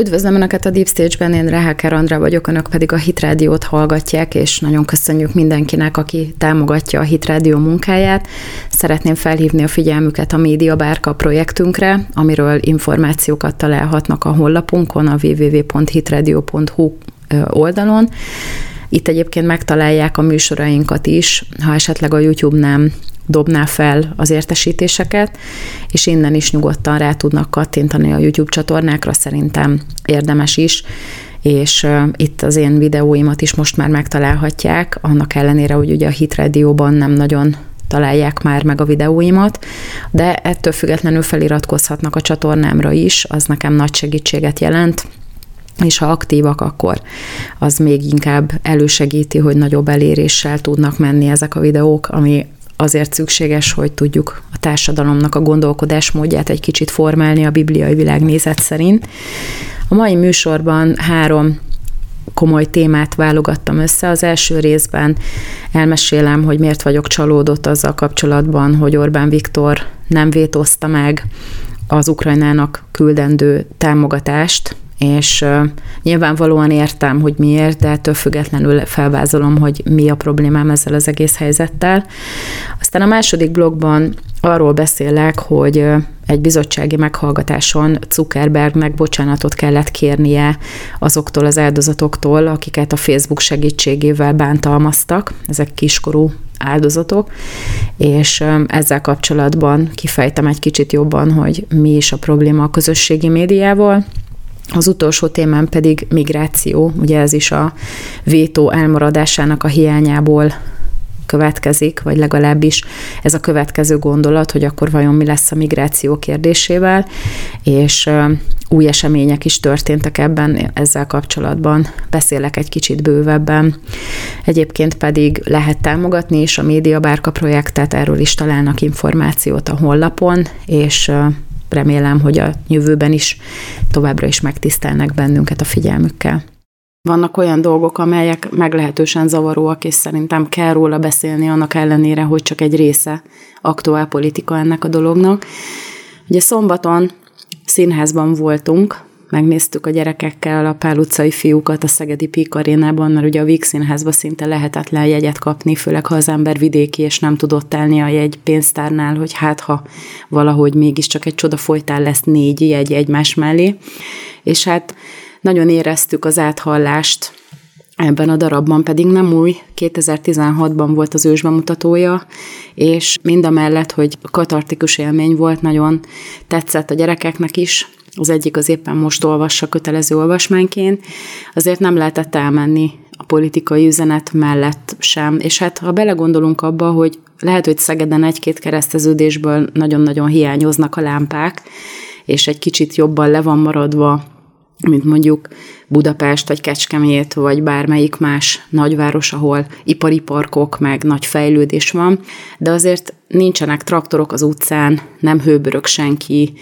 Üdvözlöm Önöket a Deep Stage-ben, én Reháker Andrá vagyok, Önök pedig a Hit Rádiót hallgatják, és nagyon köszönjük mindenkinek, aki támogatja a Hit Rádió munkáját. Szeretném felhívni a figyelmüket a Média Bárka projektünkre, amiről információkat találhatnak a honlapunkon, a www.hitradio.hu oldalon. Itt egyébként megtalálják a műsorainkat is, ha esetleg a YouTube nem dobná fel az értesítéseket, és innen is nyugodtan rá tudnak kattintani a YouTube csatornákra, szerintem érdemes is, és itt az én videóimat is most már megtalálhatják, annak ellenére, hogy ugye a Hit Radio-ban nem nagyon találják már meg a videóimat, de ettől függetlenül feliratkozhatnak a csatornámra is, az nekem nagy segítséget jelent, és ha aktívak, akkor az még inkább elősegíti, hogy nagyobb eléréssel tudnak menni ezek a videók, ami azért szükséges, hogy tudjuk a társadalomnak a gondolkodásmódját egy kicsit formálni a bibliai világnézet szerint. A mai műsorban három komoly témát válogattam össze. Az első részben elmesélem, hogy miért vagyok csalódott azzal kapcsolatban, hogy Orbán Viktor nem vétózta meg az Ukrajnának küldendő támogatást, és nyilvánvalóan értem, hogy miért, de ettől függetlenül felvázolom, hogy mi a problémám ezzel az egész helyzettel. Aztán a második blogban arról beszélek, hogy egy bizottsági meghallgatáson Zuckerbergnek bocsánatot kellett kérnie azoktól az áldozatoktól, akiket a Facebook segítségével bántalmaztak, ezek kiskorú áldozatok, és ezzel kapcsolatban kifejtem egy kicsit jobban, hogy mi is a probléma a közösségi médiával, az utolsó témám pedig migráció, ugye ez is a vétó elmaradásának a hiányából következik, vagy legalábbis ez a következő gondolat, hogy akkor vajon mi lesz a migráció kérdésével, és új események is történtek ebben, ezzel kapcsolatban beszélek egy kicsit bővebben. Egyébként pedig lehet támogatni is a Média Bárka projektet, erről is találnak információt a honlapon, és remélem, hogy a jövőben is továbbra is megtisztelnek bennünket a figyelmükkel. Vannak olyan dolgok, amelyek meglehetősen zavaróak, és szerintem kell róla beszélni annak ellenére, hogy csak egy része aktuál politika ennek a dolognak. Ugye szombaton színházban voltunk, megnéztük a gyerekekkel a Pál fiúkat a Szegedi Pík arénában, mert ugye a Víg Színházba szinte lehetetlen jegyet kapni, főleg ha az ember vidéki, és nem tudott elni a jegy pénztárnál, hogy hát ha valahogy mégiscsak egy csoda folytán lesz négy jegy egymás mellé. És hát nagyon éreztük az áthallást Ebben a darabban pedig nem új, 2016-ban volt az ősbemutatója, és mind a mellett, hogy katartikus élmény volt, nagyon tetszett a gyerekeknek is, az egyik az éppen most olvassa kötelező olvasmányként, azért nem lehetett elmenni a politikai üzenet mellett sem. És hát ha belegondolunk abba, hogy lehet, hogy Szegeden egy-két kereszteződésből nagyon-nagyon hiányoznak a lámpák, és egy kicsit jobban le van maradva mint mondjuk Budapest, vagy Kecskemét, vagy bármelyik más nagyváros, ahol ipari parkok, meg nagy fejlődés van, de azért nincsenek traktorok az utcán, nem hőbörög senki,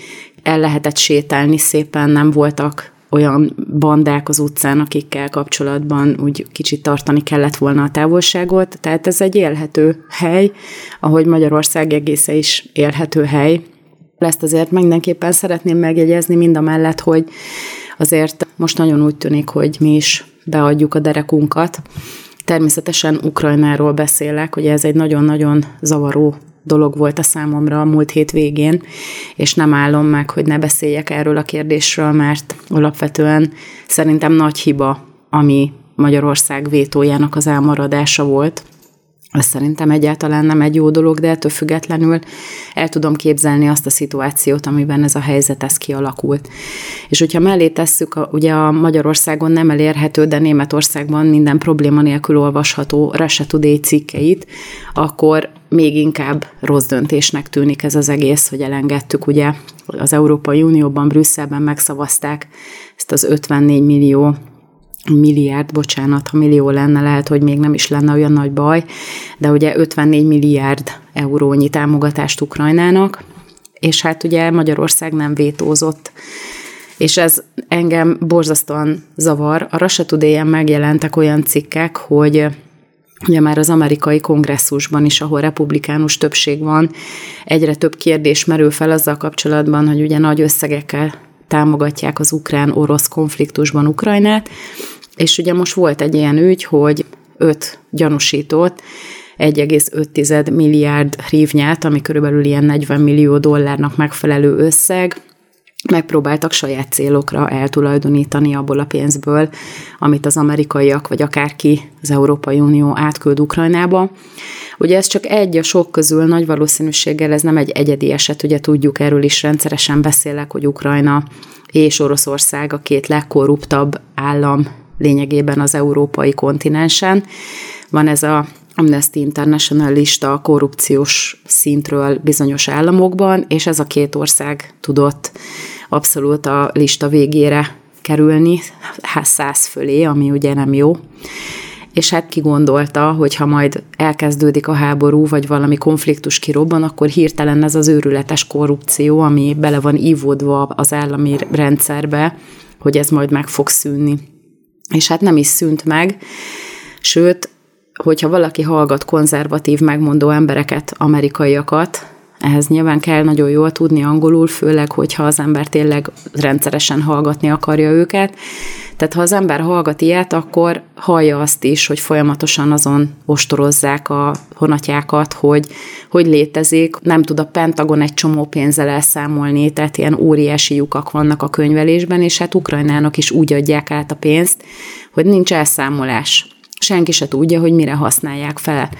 el lehetett sétálni szépen, nem voltak olyan bandák az utcán, akikkel kapcsolatban úgy kicsit tartani kellett volna a távolságot. Tehát ez egy élhető hely, ahogy Magyarország egésze is élhető hely. Ezt azért mindenképpen szeretném megjegyezni mind a mellett, hogy azért most nagyon úgy tűnik, hogy mi is beadjuk a derekunkat. Természetesen Ukrajnáról beszélek, ugye ez egy nagyon-nagyon zavaró dolog volt a számomra a múlt hét végén, és nem állom meg, hogy ne beszéljek erről a kérdésről, mert alapvetően szerintem nagy hiba, ami Magyarország vétójának az elmaradása volt. Ez szerintem egyáltalán nem egy jó dolog, de ettől függetlenül el tudom képzelni azt a szituációt, amiben ez a helyzet ez kialakult. És hogyha mellé tesszük, a, ugye a Magyarországon nem elérhető, de Németországban minden probléma nélkül olvasható Today cikkeit, akkor még inkább rossz döntésnek tűnik ez az egész, hogy elengedtük ugye az Európai Unióban, Brüsszelben megszavazták ezt az 54 millió milliárd, bocsánat, ha millió lenne, lehet, hogy még nem is lenne olyan nagy baj, de ugye 54 milliárd eurónyi támogatást Ukrajnának, és hát ugye Magyarország nem vétózott, és ez engem borzasztóan zavar. A Russia today megjelentek olyan cikkek, hogy ugye már az amerikai kongresszusban is, ahol republikánus többség van, egyre több kérdés merül fel azzal kapcsolatban, hogy ugye nagy összegekkel támogatják az ukrán-orosz konfliktusban Ukrajnát, és ugye most volt egy ilyen ügy, hogy öt gyanúsított 1,5 milliárd hrívnyát, ami körülbelül ilyen 40 millió dollárnak megfelelő összeg, megpróbáltak saját célokra eltulajdonítani abból a pénzből, amit az amerikaiak, vagy akárki az Európai Unió átküld Ukrajnába. Ugye ez csak egy a sok közül, nagy valószínűséggel ez nem egy egyedi eset, ugye tudjuk, erről is rendszeresen beszélek, hogy Ukrajna és Oroszország a két legkorruptabb állam lényegében az európai kontinensen. Van ez a Amnesty International lista a korrupciós szintről bizonyos államokban, és ez a két ország tudott abszolút a lista végére kerülni, hát száz fölé, ami ugye nem jó. És hát ki gondolta, hogy ha majd elkezdődik a háború, vagy valami konfliktus kirobban, akkor hirtelen ez az őrületes korrupció, ami bele van ívódva az állami rendszerbe, hogy ez majd meg fog szűnni. És hát nem is szűnt meg, sőt, hogyha valaki hallgat konzervatív, megmondó embereket, amerikaiakat, ehhez nyilván kell nagyon jól tudni angolul, főleg, hogyha az ember tényleg rendszeresen hallgatni akarja őket. Tehát ha az ember hallgat ilyet, akkor hallja azt is, hogy folyamatosan azon ostorozzák a honatjákat, hogy hogy létezik. Nem tud a Pentagon egy csomó pénzzel elszámolni, tehát ilyen óriási lyukak vannak a könyvelésben, és hát Ukrajnának is úgy adják át a pénzt, hogy nincs elszámolás senki se tudja, hogy mire használják fel.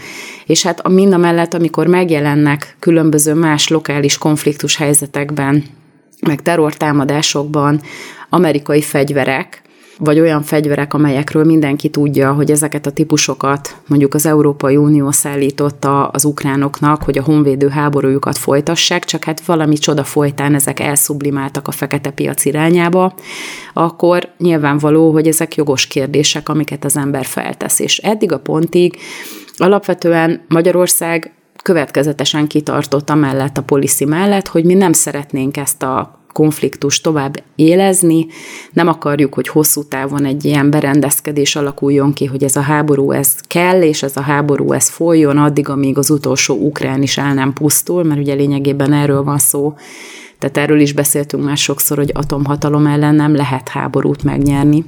És hát a mind a mellett, amikor megjelennek különböző más lokális konfliktus helyzetekben, meg terrortámadásokban amerikai fegyverek, vagy olyan fegyverek, amelyekről mindenki tudja, hogy ezeket a típusokat mondjuk az Európai Unió szállította az ukránoknak, hogy a honvédő háborújukat folytassák, csak hát valami csoda folytán ezek elszublimáltak a fekete piac irányába, akkor nyilvánvaló, hogy ezek jogos kérdések, amiket az ember feltesz. És eddig a pontig alapvetően Magyarország következetesen kitartott amellett a policy mellett, hogy mi nem szeretnénk ezt a konfliktus tovább élezni, nem akarjuk, hogy hosszú távon egy ilyen berendezkedés alakuljon ki, hogy ez a háború ez kell, és ez a háború ez folyjon addig, amíg az utolsó ukrán is el nem pusztul, mert ugye lényegében erről van szó, tehát erről is beszéltünk már sokszor, hogy atomhatalom ellen nem lehet háborút megnyerni.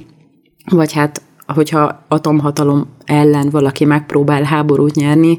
Vagy hát, hogyha atomhatalom ellen valaki megpróbál háborút nyerni,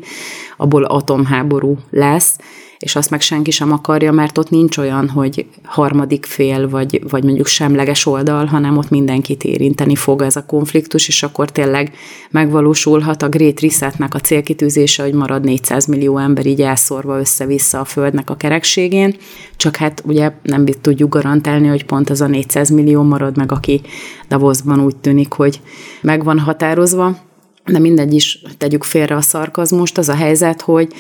abból atomháború lesz, és azt meg senki sem akarja, mert ott nincs olyan, hogy harmadik fél, vagy, vagy mondjuk semleges oldal, hanem ott mindenkit érinteni fog ez a konfliktus, és akkor tényleg megvalósulhat a Great Resetnek a célkitűzése, hogy marad 400 millió ember így elszorva össze-vissza a Földnek a kerekségén, csak hát ugye nem tudjuk garantálni, hogy pont az a 400 millió marad meg, aki Davosban úgy tűnik, hogy meg van határozva, de mindegy is, tegyük félre a szarkazmust, az a helyzet, hogy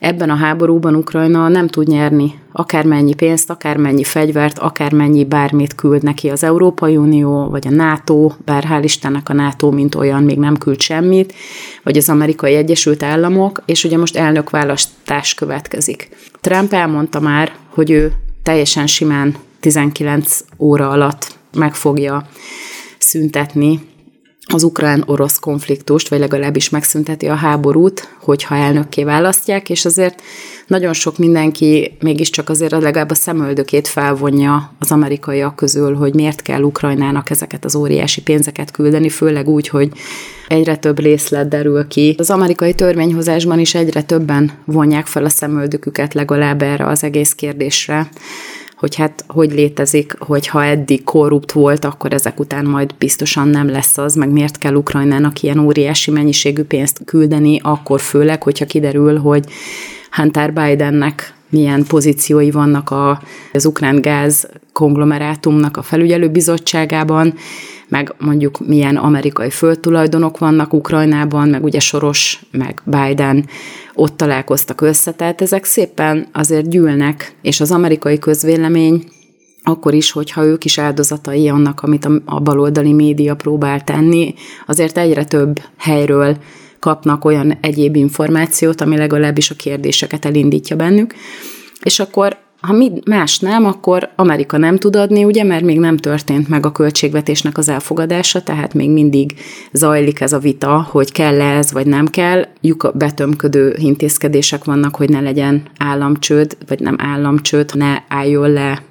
ebben a háborúban Ukrajna nem tud nyerni akármennyi pénzt, akármennyi fegyvert, akármennyi bármit küld neki az Európai Unió, vagy a NATO, bár hál' Istennek a NATO, mint olyan, még nem küld semmit, vagy az Amerikai Egyesült Államok, és ugye most elnökválasztás következik. Trump elmondta már, hogy ő teljesen simán 19 óra alatt meg fogja szüntetni az ukrán-orosz konfliktust, vagy legalábbis megszünteti a háborút, hogyha elnökké választják, és azért nagyon sok mindenki mégiscsak azért legalább a szemöldökét felvonja az amerikaiak közül, hogy miért kell Ukrajnának ezeket az óriási pénzeket küldeni, főleg úgy, hogy egyre több részlet derül ki. Az amerikai törvényhozásban is egyre többen vonják fel a szemöldöküket legalább erre az egész kérdésre hogy hát hogy létezik, hogy ha eddig korrupt volt, akkor ezek után majd biztosan nem lesz az, meg miért kell Ukrajnának ilyen óriási mennyiségű pénzt küldeni, akkor főleg, hogyha kiderül, hogy Hunter Bidennek milyen pozíciói vannak a, az ukrán gáz konglomerátumnak a felügyelőbizottságában, meg mondjuk milyen amerikai földtulajdonok vannak Ukrajnában, meg ugye Soros, meg Biden ott találkoztak össze, tehát ezek szépen azért gyűlnek, és az amerikai közvélemény akkor is, hogyha ők is áldozatai annak, amit a baloldali média próbál tenni, azért egyre több helyről kapnak olyan egyéb információt, ami legalábbis a kérdéseket elindítja bennük, és akkor ha mi más nem, akkor Amerika nem tud adni, ugye, mert még nem történt meg a költségvetésnek az elfogadása, tehát még mindig zajlik ez a vita, hogy kell -e ez, vagy nem kell. Lyuk betömködő intézkedések vannak, hogy ne legyen államcsőd, vagy nem államcsőd, ne álljon le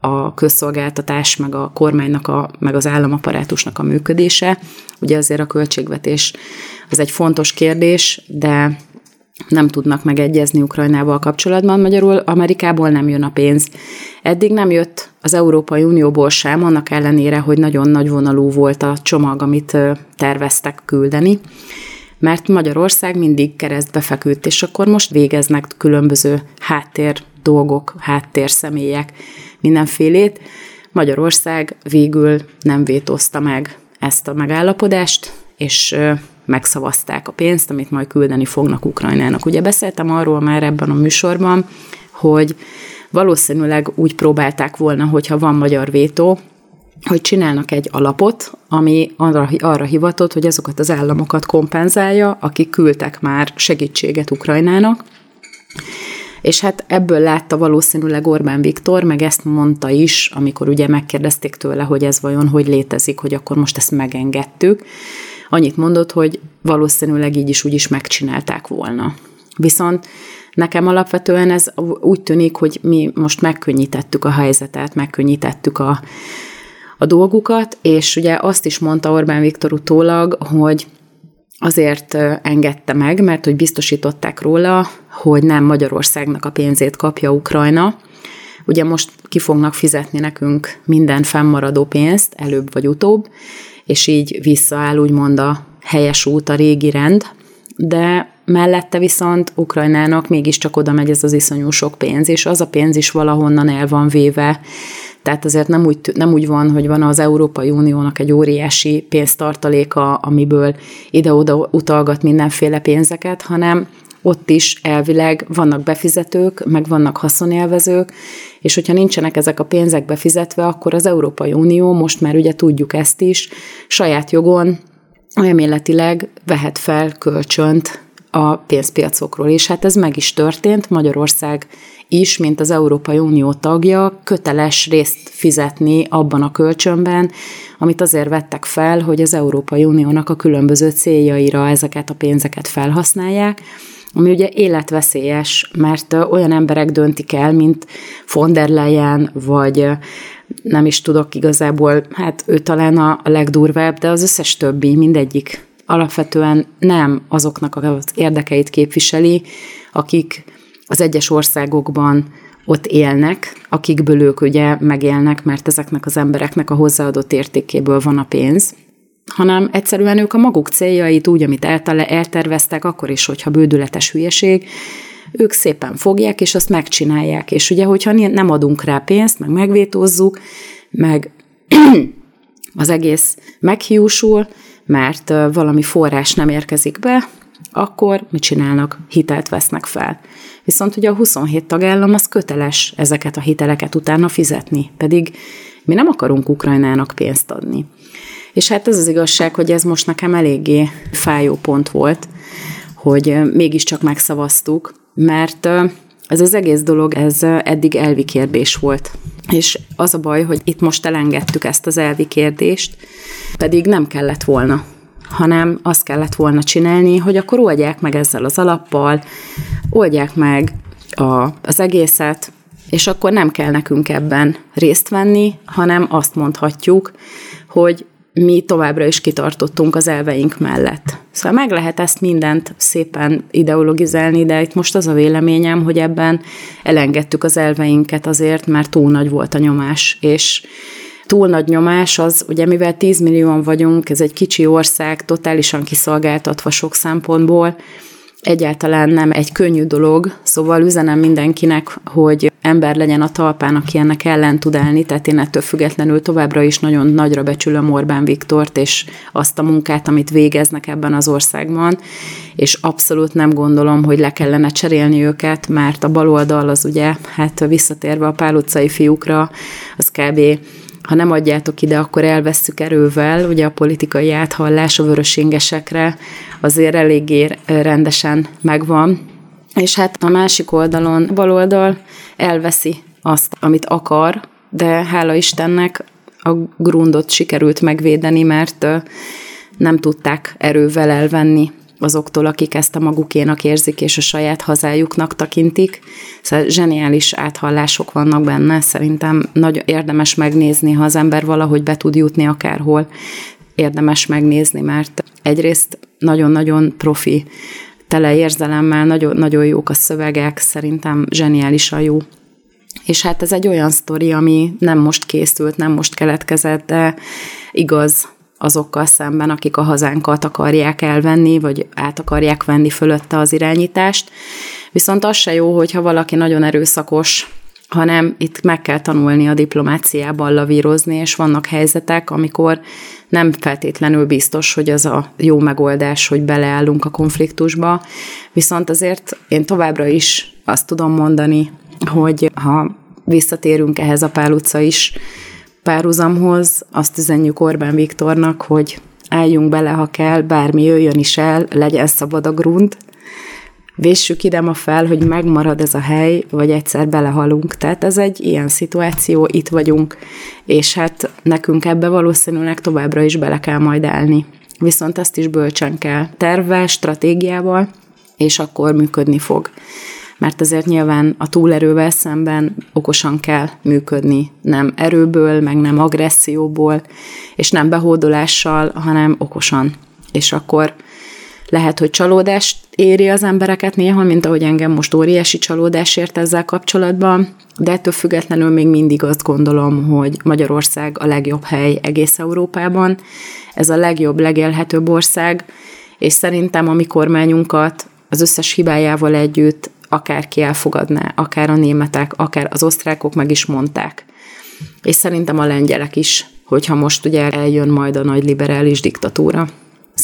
a közszolgáltatás, meg a kormánynak, a, meg az államaparátusnak a működése. Ugye azért a költségvetés az egy fontos kérdés, de nem tudnak megegyezni Ukrajnával kapcsolatban, magyarul Amerikából nem jön a pénz. Eddig nem jött az Európai Unióból sem, annak ellenére, hogy nagyon nagy vonalú volt a csomag, amit terveztek küldeni, mert Magyarország mindig keresztbe feküdt, és akkor most végeznek különböző háttér dolgok, háttér személyek, mindenfélét. Magyarország végül nem vétózta meg ezt a megállapodást, és megszavazták a pénzt, amit majd küldeni fognak Ukrajnának. Ugye beszéltem arról már ebben a műsorban, hogy valószínűleg úgy próbálták volna, hogyha van magyar vétó, hogy csinálnak egy alapot, ami arra, arra hivatott, hogy azokat az államokat kompenzálja, akik küldtek már segítséget Ukrajnának, és hát ebből látta valószínűleg Orbán Viktor, meg ezt mondta is, amikor ugye megkérdezték tőle, hogy ez vajon hogy létezik, hogy akkor most ezt megengedtük. Annyit mondott, hogy valószínűleg így is úgy is megcsinálták volna. Viszont nekem alapvetően ez úgy tűnik, hogy mi most megkönnyítettük a helyzetet, megkönnyítettük a, a dolgukat, és ugye azt is mondta Orbán Viktor utólag, hogy azért engedte meg, mert hogy biztosították róla, hogy nem Magyarországnak a pénzét kapja Ukrajna. Ugye most ki fognak fizetni nekünk minden fennmaradó pénzt, előbb vagy utóbb, és így visszaáll úgymond a helyes út, a régi rend, de mellette viszont Ukrajnának mégiscsak oda megy ez az iszonyú sok pénz, és az a pénz is valahonnan el van véve. Tehát azért nem úgy, nem úgy van, hogy van az Európai Uniónak egy óriási pénztartaléka, amiből ide-oda utalgat mindenféle pénzeket, hanem ott is elvileg vannak befizetők, meg vannak haszonélvezők, és hogyha nincsenek ezek a pénzek befizetve, akkor az Európai Unió, most már ugye tudjuk ezt is, saját jogon elméletileg vehet fel kölcsönt a pénzpiacokról, és hát ez meg is történt. Magyarország is, mint az Európai Unió tagja, köteles részt fizetni abban a kölcsönben, amit azért vettek fel, hogy az Európai Uniónak a különböző céljaira ezeket a pénzeket felhasználják, ami ugye életveszélyes, mert olyan emberek döntik el, mint von der Leyen, vagy nem is tudok igazából, hát ő talán a legdurvább, de az összes többi, mindegyik alapvetően nem azoknak az érdekeit képviseli, akik az egyes országokban ott élnek, akikből ők ugye megélnek, mert ezeknek az embereknek a hozzáadott értékéből van a pénz, hanem egyszerűen ők a maguk céljait úgy, amit elterveztek, akkor is, hogyha bődületes hülyeség, ők szépen fogják, és azt megcsinálják. És ugye, hogyha nem adunk rá pénzt, meg megvétózzuk, meg az egész meghiúsul, mert valami forrás nem érkezik be, akkor mit csinálnak? Hitelt vesznek fel. Viszont ugye a 27 tagállam az köteles ezeket a hiteleket utána fizetni, pedig mi nem akarunk Ukrajnának pénzt adni. És hát ez az igazság, hogy ez most nekem eléggé fájó pont volt, hogy mégiscsak megszavaztuk, mert ez az egész dolog, ez eddig elvi kérdés volt. És az a baj, hogy itt most elengedtük ezt az elvi kérdést, pedig nem kellett volna hanem azt kellett volna csinálni, hogy akkor oldják meg ezzel az alappal, oldják meg a, az egészet, és akkor nem kell nekünk ebben részt venni, hanem azt mondhatjuk, hogy mi továbbra is kitartottunk az elveink mellett. Szóval meg lehet ezt mindent szépen ideologizálni, de itt most az a véleményem, hogy ebben elengedtük az elveinket azért, mert túl nagy volt a nyomás, és túl nagy nyomás az, ugye mivel 10 millióan vagyunk, ez egy kicsi ország, totálisan kiszolgáltatva sok szempontból, egyáltalán nem egy könnyű dolog, szóval üzenem mindenkinek, hogy ember legyen a talpán, aki ennek ellen tud állni, tehát én ettől függetlenül továbbra is nagyon nagyra becsülöm Orbán Viktort, és azt a munkát, amit végeznek ebben az országban, és abszolút nem gondolom, hogy le kellene cserélni őket, mert a baloldal az ugye, hát visszatérve a pál utcai fiúkra, az kb ha nem adjátok ide, akkor elvesszük erővel. Ugye a politikai áthallás a vörösingesekre azért eléggé rendesen megvan. És hát a másik oldalon, baloldal elveszi azt, amit akar, de hála Istennek a grundot sikerült megvédeni, mert nem tudták erővel elvenni. azoktól, akik ezt a magukénak érzik, és a saját hazájuknak takintik. Szóval zseniális áthallások vannak benne, szerintem nagy érdemes megnézni, ha az ember valahogy be tud jutni akárhol, érdemes megnézni, mert egyrészt nagyon-nagyon profi, tele érzelemmel, nagyon, nagyon jók a szövegek, szerintem zseniálisan jó. És hát ez egy olyan sztori, ami nem most készült, nem most keletkezett, de igaz azokkal szemben, akik a hazánkat akarják elvenni, vagy át akarják venni fölötte az irányítást. Viszont az se jó, hogyha valaki nagyon erőszakos, hanem itt meg kell tanulni a diplomáciában lavírozni, és vannak helyzetek, amikor nem feltétlenül biztos, hogy az a jó megoldás, hogy beleállunk a konfliktusba, viszont azért én továbbra is azt tudom mondani, hogy ha visszatérünk ehhez a Pál utca is párhuzamhoz, azt üzenjük Orbán Viktornak, hogy álljunk bele, ha kell, bármi jöjjön is el, legyen szabad a grunt, véssük ide ma fel, hogy megmarad ez a hely, vagy egyszer belehalunk. Tehát ez egy ilyen szituáció, itt vagyunk, és hát nekünk ebbe valószínűleg továbbra is bele kell majd állni. Viszont ezt is bölcsen kell tervvel, stratégiával, és akkor működni fog. Mert azért nyilván a túlerővel szemben okosan kell működni, nem erőből, meg nem agresszióból, és nem behódolással, hanem okosan. És akkor lehet, hogy csalódást éri az embereket néha, mint ahogy engem most óriási csalódás ért ezzel kapcsolatban, de ettől függetlenül még mindig azt gondolom, hogy Magyarország a legjobb hely egész Európában. Ez a legjobb, legélhetőbb ország, és szerintem a mi kormányunkat az összes hibájával együtt akárki elfogadná, akár a németek, akár az osztrákok meg is mondták. És szerintem a lengyelek is, hogyha most ugye eljön majd a nagy liberális diktatúra.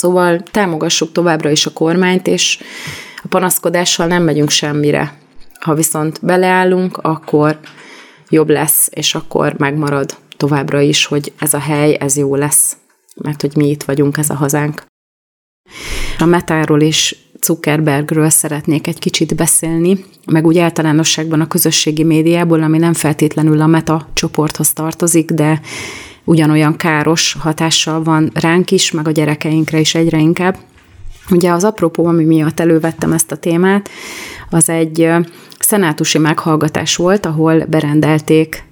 Szóval támogassuk továbbra is a kormányt, és a panaszkodással nem megyünk semmire. Ha viszont beleállunk, akkor jobb lesz, és akkor megmarad továbbra is, hogy ez a hely, ez jó lesz, mert hogy mi itt vagyunk, ez a hazánk. A metáról is Zuckerbergről szeretnék egy kicsit beszélni, meg úgy általánosságban a közösségi médiából, ami nem feltétlenül a meta csoporthoz tartozik, de ugyanolyan káros hatással van ránk is, meg a gyerekeinkre is egyre inkább. Ugye az apropó, ami miatt elővettem ezt a témát, az egy szenátusi meghallgatás volt, ahol berendelték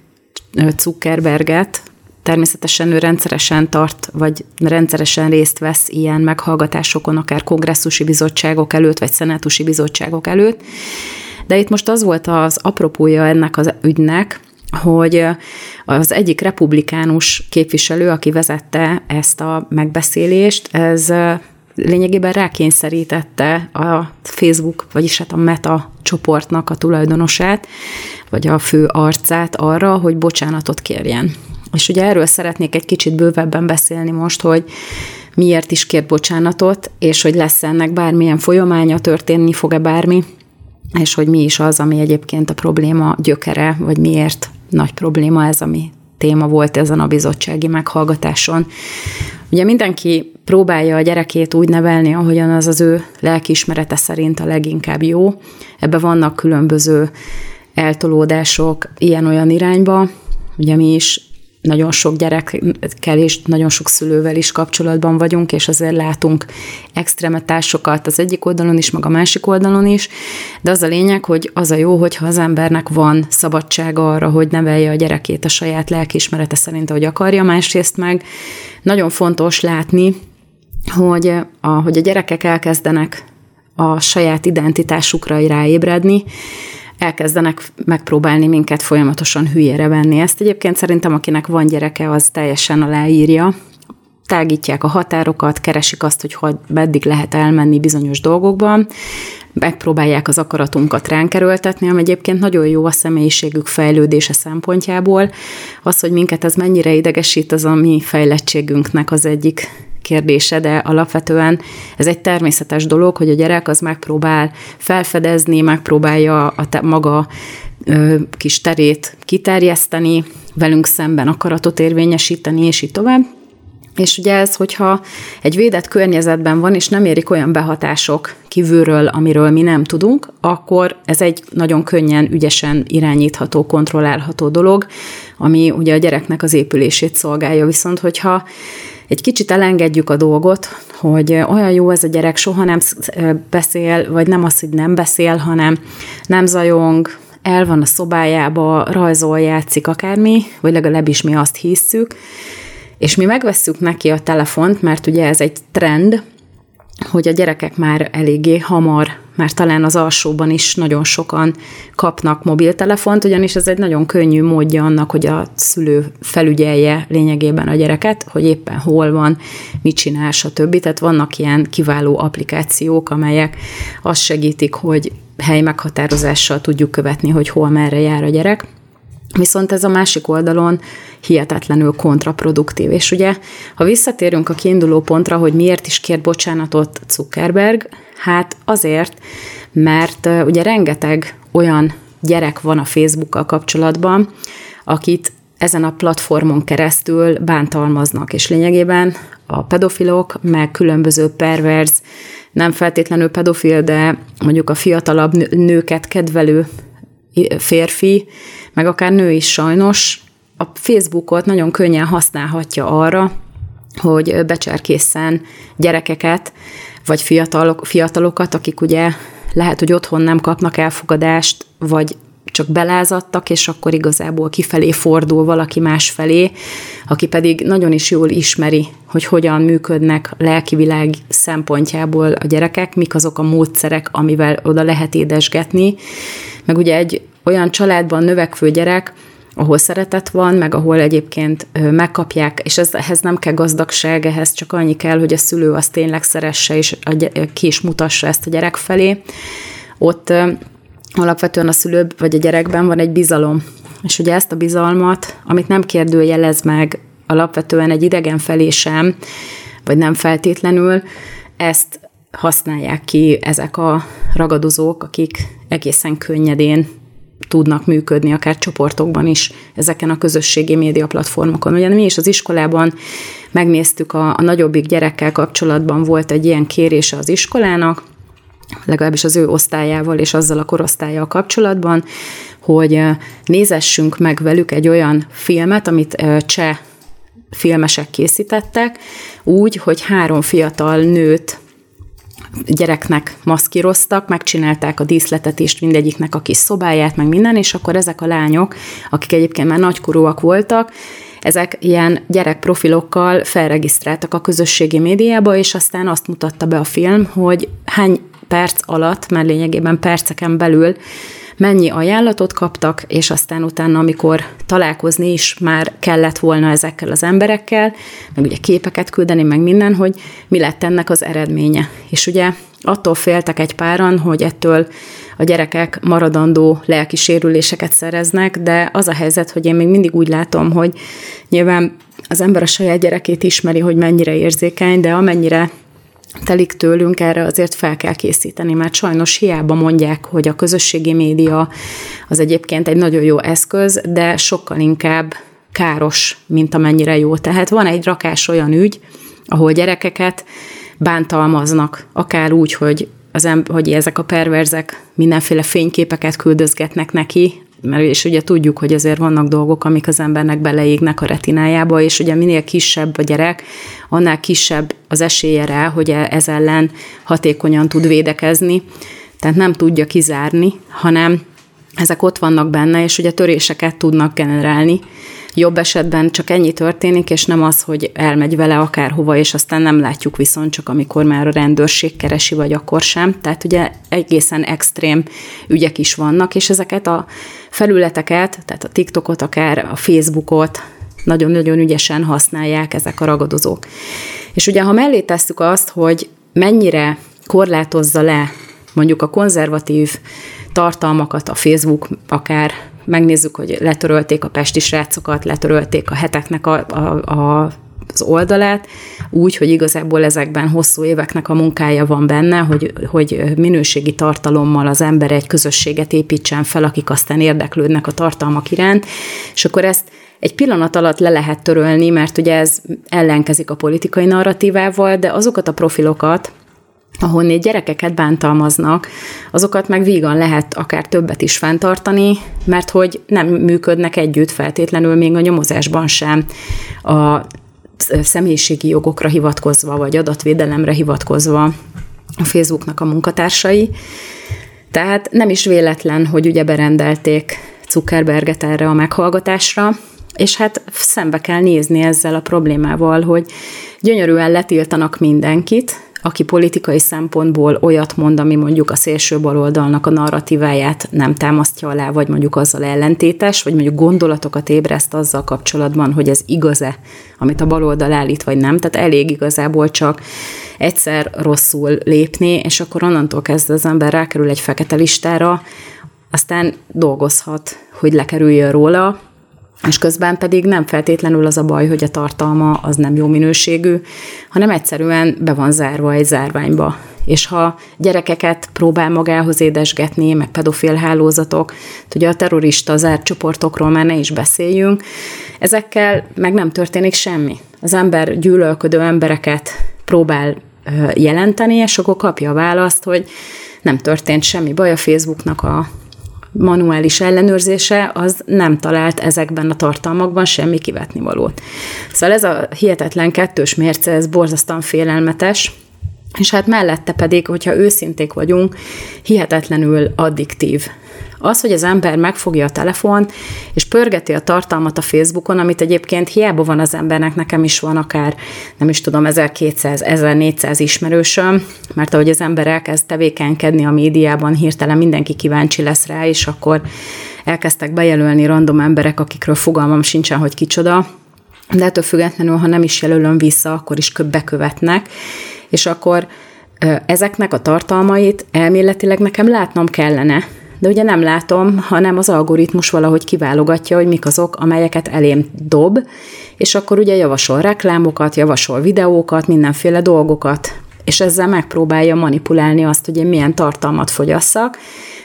Zuckerberget, természetesen ő rendszeresen tart, vagy rendszeresen részt vesz ilyen meghallgatásokon, akár kongresszusi bizottságok előtt, vagy szenátusi bizottságok előtt. De itt most az volt az apropója ennek az ügynek, hogy az egyik republikánus képviselő, aki vezette ezt a megbeszélést, ez lényegében rákényszerítette a Facebook, vagyis hát a Meta csoportnak a tulajdonosát, vagy a fő arcát arra, hogy bocsánatot kérjen. És ugye erről szeretnék egy kicsit bővebben beszélni most, hogy miért is kér bocsánatot, és hogy lesz ennek bármilyen folyamánya, történni fog-e bármi, és hogy mi is az, ami egyébként a probléma gyökere, vagy miért nagy probléma ez, ami téma volt ezen a bizottsági meghallgatáson. Ugye mindenki próbálja a gyerekét úgy nevelni, ahogyan az az ő lelkiismerete szerint a leginkább jó. Ebbe vannak különböző eltolódások ilyen-olyan irányba. Ugye mi is nagyon sok gyerekkel és nagyon sok szülővel is kapcsolatban vagyunk, és azért látunk extremetásokat az egyik oldalon is, meg a másik oldalon is, de az a lényeg, hogy az a jó, hogyha az embernek van szabadsága arra, hogy nevelje a gyerekét a saját lelkiismerete szerint, ahogy akarja, másrészt meg nagyon fontos látni, hogy a, hogy a gyerekek elkezdenek a saját identitásukra ráébredni, elkezdenek megpróbálni minket folyamatosan hülyére venni. Ezt egyébként szerintem, akinek van gyereke, az teljesen aláírja. Tágítják a határokat, keresik azt, hogy meddig lehet elmenni bizonyos dolgokban, megpróbálják az akaratunkat ránk erőltetni, ami egyébként nagyon jó a személyiségük fejlődése szempontjából. Az, hogy minket ez mennyire idegesít, az a mi fejlettségünknek az egyik kérdése, de alapvetően ez egy természetes dolog, hogy a gyerek az megpróbál felfedezni, megpróbálja a te, maga kis terét kiterjeszteni, velünk szemben akaratot érvényesíteni, és így tovább. És ugye ez, hogyha egy védett környezetben van, és nem érik olyan behatások kívülről, amiről mi nem tudunk, akkor ez egy nagyon könnyen, ügyesen irányítható, kontrollálható dolog, ami ugye a gyereknek az épülését szolgálja. Viszont, hogyha egy kicsit elengedjük a dolgot, hogy olyan jó ez a gyerek, soha nem beszél, vagy nem az, hogy nem beszél, hanem nem zajong, el van a szobájába, rajzol, játszik akármi, vagy legalábbis mi azt hisszük, és mi megvesszük neki a telefont, mert ugye ez egy trend, hogy a gyerekek már eléggé hamar, már talán az alsóban is nagyon sokan kapnak mobiltelefont, ugyanis ez egy nagyon könnyű módja annak, hogy a szülő felügyelje lényegében a gyereket, hogy éppen hol van, mit csinál, stb. Tehát vannak ilyen kiváló applikációk, amelyek azt segítik, hogy hely meghatározással tudjuk követni, hogy hol merre jár a gyerek. Viszont ez a másik oldalon hihetetlenül kontraproduktív. És ugye, ha visszatérünk a kiinduló pontra, hogy miért is kért bocsánatot Zuckerberg, hát azért, mert ugye rengeteg olyan gyerek van a Facebookkal kapcsolatban, akit ezen a platformon keresztül bántalmaznak, és lényegében a pedofilok, meg különböző perverz, nem feltétlenül pedofil, de mondjuk a fiatalabb nőket kedvelő férfi, meg akár nő is sajnos, a Facebookot nagyon könnyen használhatja arra, hogy becserkészen gyerekeket, vagy fiatalok, fiatalokat, akik ugye lehet, hogy otthon nem kapnak elfogadást, vagy csak belázadtak, és akkor igazából kifelé fordul valaki más felé, aki pedig nagyon is jól ismeri, hogy hogyan működnek lelki világ szempontjából a gyerekek, mik azok a módszerek, amivel oda lehet édesgetni. Meg ugye egy olyan családban növekvő gyerek, ahol szeretet van, meg ahol egyébként megkapják, és ez, ehhez nem kell gazdagság, ehhez csak annyi kell, hogy a szülő azt tényleg szeresse, és ki is mutassa ezt a gyerek felé. Ott alapvetően a szülő vagy a gyerekben van egy bizalom. És ugye ezt a bizalmat, amit nem kérdőjelez meg alapvetően egy idegen felé sem, vagy nem feltétlenül, ezt használják ki ezek a ragadozók, akik egészen könnyedén tudnak működni, akár csoportokban is ezeken a közösségi média platformokon. Ugye mi is az iskolában megnéztük a, a nagyobbik gyerekkel kapcsolatban volt egy ilyen kérése az iskolának, legalábbis az ő osztályával és azzal a korosztályjal kapcsolatban, hogy nézessünk meg velük egy olyan filmet, amit cseh filmesek készítettek, úgy, hogy három fiatal nőt gyereknek maszkíroztak, megcsinálták a díszletetést mindegyiknek a kis szobáját, meg minden, és akkor ezek a lányok, akik egyébként már nagykorúak voltak, ezek ilyen gyerekprofilokkal felregisztráltak a közösségi médiába, és aztán azt mutatta be a film, hogy hány perc alatt, mert lényegében perceken belül mennyi ajánlatot kaptak, és aztán utána, amikor találkozni is már kellett volna ezekkel az emberekkel, meg ugye képeket küldeni, meg minden, hogy mi lett ennek az eredménye. És ugye attól féltek egy páran, hogy ettől a gyerekek maradandó lelki sérüléseket szereznek, de az a helyzet, hogy én még mindig úgy látom, hogy nyilván az ember a saját gyerekét ismeri, hogy mennyire érzékeny, de amennyire telik tőlünk, erre azért fel kell készíteni, mert sajnos hiába mondják, hogy a közösségi média az egyébként egy nagyon jó eszköz, de sokkal inkább káros, mint amennyire jó. Tehát van egy rakás olyan ügy, ahol gyerekeket bántalmaznak, akár úgy, hogy, az hogy ezek a perverzek mindenféle fényképeket küldözgetnek neki, mert és ugye tudjuk, hogy azért vannak dolgok, amik az embernek beleégnek a retinájába, és ugye minél kisebb a gyerek, annál kisebb az esélye rá, hogy e- ez ellen hatékonyan tud védekezni, tehát nem tudja kizárni, hanem ezek ott vannak benne, és ugye töréseket tudnak generálni, Jobb esetben csak ennyi történik, és nem az, hogy elmegy vele akárhova, és aztán nem látjuk viszont csak amikor már a rendőrség keresi, vagy akkor sem. Tehát ugye egészen extrém ügyek is vannak, és ezeket a felületeket, tehát a TikTokot, akár a Facebookot nagyon-nagyon ügyesen használják ezek a ragadozók. És ugye, ha mellé tesszük azt, hogy mennyire korlátozza le mondjuk a konzervatív tartalmakat a Facebook akár megnézzük, hogy letörölték a pesti srácokat, letörölték a heteknek a, a, a az oldalát, úgy, hogy igazából ezekben hosszú éveknek a munkája van benne, hogy, hogy minőségi tartalommal az ember egy közösséget építsen fel, akik aztán érdeklődnek a tartalmak iránt, és akkor ezt egy pillanat alatt le lehet törölni, mert ugye ez ellenkezik a politikai narratívával, de azokat a profilokat, ahonnél gyerekeket bántalmaznak, azokat meg vígan lehet akár többet is fenntartani, mert hogy nem működnek együtt feltétlenül még a nyomozásban sem a személyiségi jogokra hivatkozva, vagy adatvédelemre hivatkozva a Facebooknak a munkatársai. Tehát nem is véletlen, hogy ugye berendelték Zuckerberget erre a meghallgatásra, és hát szembe kell nézni ezzel a problémával, hogy gyönyörűen letiltanak mindenkit, aki politikai szempontból olyat mond, ami mondjuk a szélső baloldalnak a narratíváját nem támasztja alá, vagy mondjuk azzal ellentétes, vagy mondjuk gondolatokat ébreszt azzal kapcsolatban, hogy ez igaz-e, amit a baloldal állít, vagy nem. Tehát elég igazából csak egyszer rosszul lépni, és akkor onnantól kezdve az ember rákerül egy fekete listára, aztán dolgozhat, hogy lekerüljön róla, és közben pedig nem feltétlenül az a baj, hogy a tartalma az nem jó minőségű, hanem egyszerűen be van zárva egy zárványba. És ha gyerekeket próbál magához édesgetni, meg pedofil hálózatok, ugye a terrorista zárt csoportokról már ne is beszéljünk, ezekkel meg nem történik semmi. Az ember gyűlölködő embereket próbál jelenteni, és akkor kapja a választ, hogy nem történt semmi baj a Facebooknak a manuális ellenőrzése, az nem talált ezekben a tartalmakban semmi kivetnivalót. Szóval ez a hihetetlen kettős mérce, ez borzasztóan félelmetes, és hát mellette pedig, hogyha őszinték vagyunk, hihetetlenül addiktív az, hogy az ember megfogja a telefon, és pörgeti a tartalmat a Facebookon, amit egyébként hiába van az embernek, nekem is van akár, nem is tudom, 1200, 1400 ismerősöm, mert ahogy az ember elkezd tevékenykedni a médiában, hirtelen mindenki kíváncsi lesz rá, és akkor elkezdtek bejelölni random emberek, akikről fogalmam sincsen, hogy kicsoda, de ettől függetlenül, ha nem is jelölöm vissza, akkor is bekövetnek, és akkor ezeknek a tartalmait elméletileg nekem látnom kellene, de ugye nem látom, hanem az algoritmus valahogy kiválogatja, hogy mik azok, amelyeket elém dob, és akkor ugye javasol reklámokat, javasol videókat, mindenféle dolgokat, és ezzel megpróbálja manipulálni azt, hogy én milyen tartalmat fogyasszak,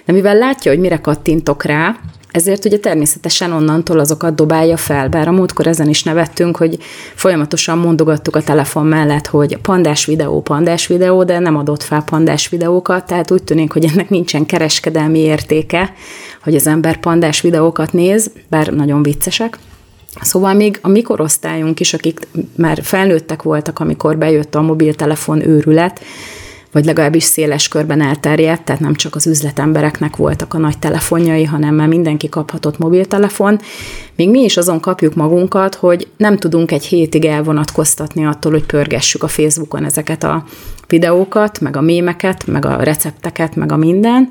de mivel látja, hogy mire kattintok rá, ezért ugye természetesen onnantól azokat dobálja fel, bár a múltkor ezen is nevettünk, hogy folyamatosan mondogattuk a telefon mellett, hogy pandás videó, pandás videó, de nem adott fel pandás videókat, tehát úgy tűnik, hogy ennek nincsen kereskedelmi értéke, hogy az ember pandás videókat néz, bár nagyon viccesek. Szóval még a mikorosztályunk is, akik már felnőttek voltak, amikor bejött a mobiltelefon őrület, vagy legalábbis széles körben elterjedt, tehát nem csak az üzletembereknek voltak a nagy telefonjai, hanem már mindenki kaphatott mobiltelefon. Még mi is azon kapjuk magunkat, hogy nem tudunk egy hétig elvonatkoztatni attól, hogy pörgessük a Facebookon ezeket a videókat, meg a mémeket, meg a recepteket, meg a minden.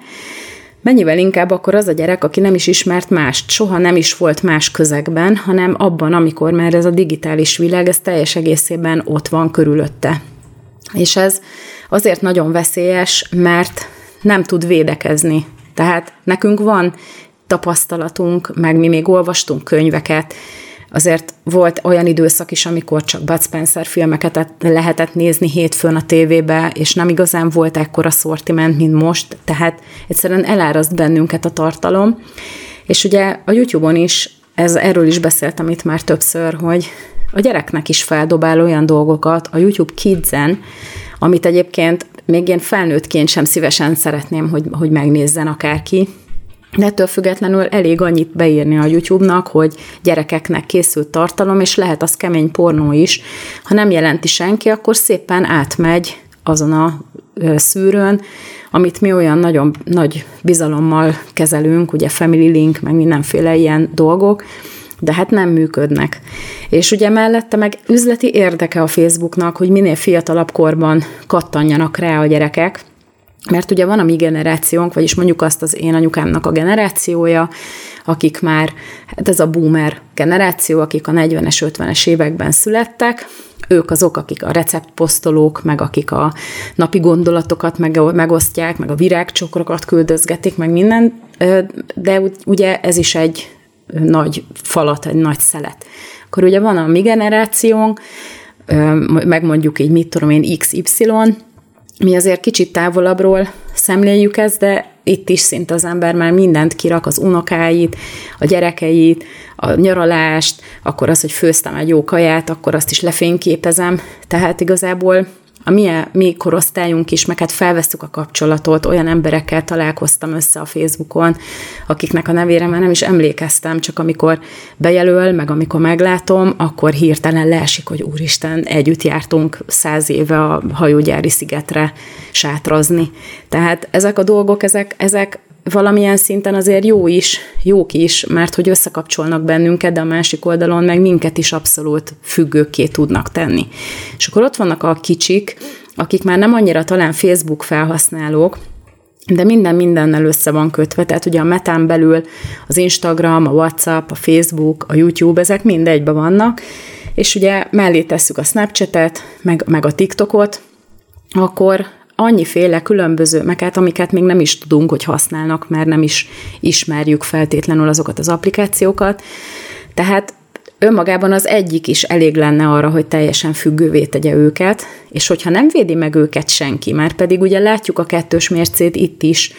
Mennyivel inkább akkor az a gyerek, aki nem is ismert mást, soha nem is volt más közegben, hanem abban, amikor már ez a digitális világ, ez teljes egészében ott van körülötte. És ez azért nagyon veszélyes, mert nem tud védekezni. Tehát nekünk van tapasztalatunk, meg mi még olvastunk könyveket, azért volt olyan időszak is, amikor csak Bud Spencer filmeket lehetett nézni hétfőn a tévébe, és nem igazán volt ekkora szortiment, mint most, tehát egyszerűen eláraszt bennünket a tartalom. És ugye a YouTube-on is, ez, erről is beszéltem itt már többször, hogy a gyereknek is feldobál olyan dolgokat a YouTube Kids-en, amit egyébként még én felnőttként sem szívesen szeretném, hogy, hogy megnézzen akárki, de ettől függetlenül elég annyit beírni a YouTube-nak, hogy gyerekeknek készült tartalom, és lehet az kemény pornó is. Ha nem jelenti senki, akkor szépen átmegy azon a szűrőn, amit mi olyan nagyon nagy bizalommal kezelünk, ugye Family Link, meg mindenféle ilyen dolgok, de hát nem működnek. És ugye mellette meg üzleti érdeke a Facebooknak, hogy minél fiatalabb korban kattanjanak rá a gyerekek, mert ugye van a mi generációnk, vagyis mondjuk azt az én anyukámnak a generációja, akik már, hát ez a boomer generáció, akik a 40-es, 50-es években születtek, ők azok, akik a receptposztolók, meg akik a napi gondolatokat meg, megosztják, meg a virágcsokrokat küldözgetik, meg minden, de ugye ez is egy nagy falat, egy nagy szelet. Akkor ugye van a mi generációnk, meg mondjuk így, mit tudom én, XY, mi azért kicsit távolabbról szemléljük ezt, de itt is szinte az ember már mindent kirak, az unokáit, a gyerekeit, a nyaralást, akkor az, hogy főztem egy jó kaját, akkor azt is lefényképezem. Tehát igazából a mi, mi korosztályunk is, meg hát felveszük a kapcsolatot, olyan emberekkel találkoztam össze a Facebookon, akiknek a nevére már nem is emlékeztem, csak amikor bejelöl, meg amikor meglátom, akkor hirtelen leesik, hogy úristen, együtt jártunk száz éve a hajógyári szigetre sátrazni. Tehát ezek a dolgok, ezek, ezek valamilyen szinten azért jó is, jók is, mert hogy összekapcsolnak bennünket, de a másik oldalon meg minket is abszolút függőkké tudnak tenni. És akkor ott vannak a kicsik, akik már nem annyira talán Facebook felhasználók, de minden mindennel össze van kötve, tehát ugye a metán belül az Instagram, a WhatsApp, a Facebook, a YouTube, ezek mind egybe vannak, és ugye mellé tesszük a Snapchatet, meg, meg a TikTokot, akkor annyiféle különböző, meg hát amiket még nem is tudunk, hogy használnak, mert nem is ismerjük feltétlenül azokat az applikációkat. Tehát önmagában az egyik is elég lenne arra, hogy teljesen függővé tegye őket, és hogyha nem védi meg őket senki, már pedig ugye látjuk a kettős mércét itt is,